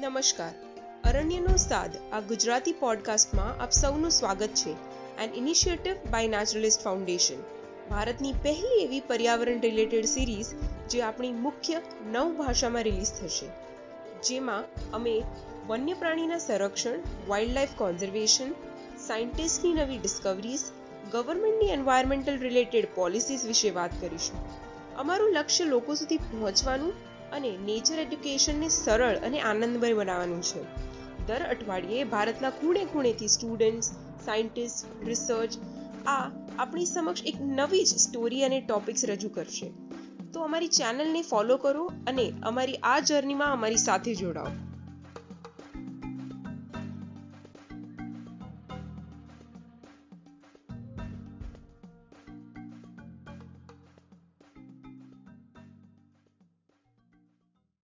નમસ્કાર. અરણ્યનો સાદ આ ગુજરાતી પોડકાસ્ટમાં આપ સૌનું સ્વાગત છે. An initiative by naturalist foundation ભારતની પહેલી એવી પર્યાવરણ રિલેટેડ સિરીઝ જે આપણી મુખ્ય નવ ભાષામાં રિલીઝ થશે. જેમાં અમે વન્ય પ્રાણીના સંરક્ષણ વાઇલ્ડ લાઇફ કોન્ઝર્વેશન સાયન્ટિસ્ટની નવી ડિસ્કવરીઝ ગવર્મેન્ટની એન્વાયરમેન્ટલ રિલેટેડ પોલિસીઝ વિશે વાત કરીશું. અમારું લક્ષ્ય લોકો સુધી પહોંચવાનું અને નેચર એડ્યુકેશનને સરળ અને આનંદમય બનાવવાનું છે. દર અઠવાડિયે ભારતના ખૂણે ખૂણેથી સ્ટુડન્ટ્સ સાયન્ટિસ્ટ રિસર્ચ આ આપણી સમક્ષ એક નવી જ સ્ટોરી અને ટોપિક્સ રજૂ કરશે. તો અમારી ચેનલને ફોલો કરો અને અમારી આ જર્નીમાં અમારી સાથે જોડાઓ.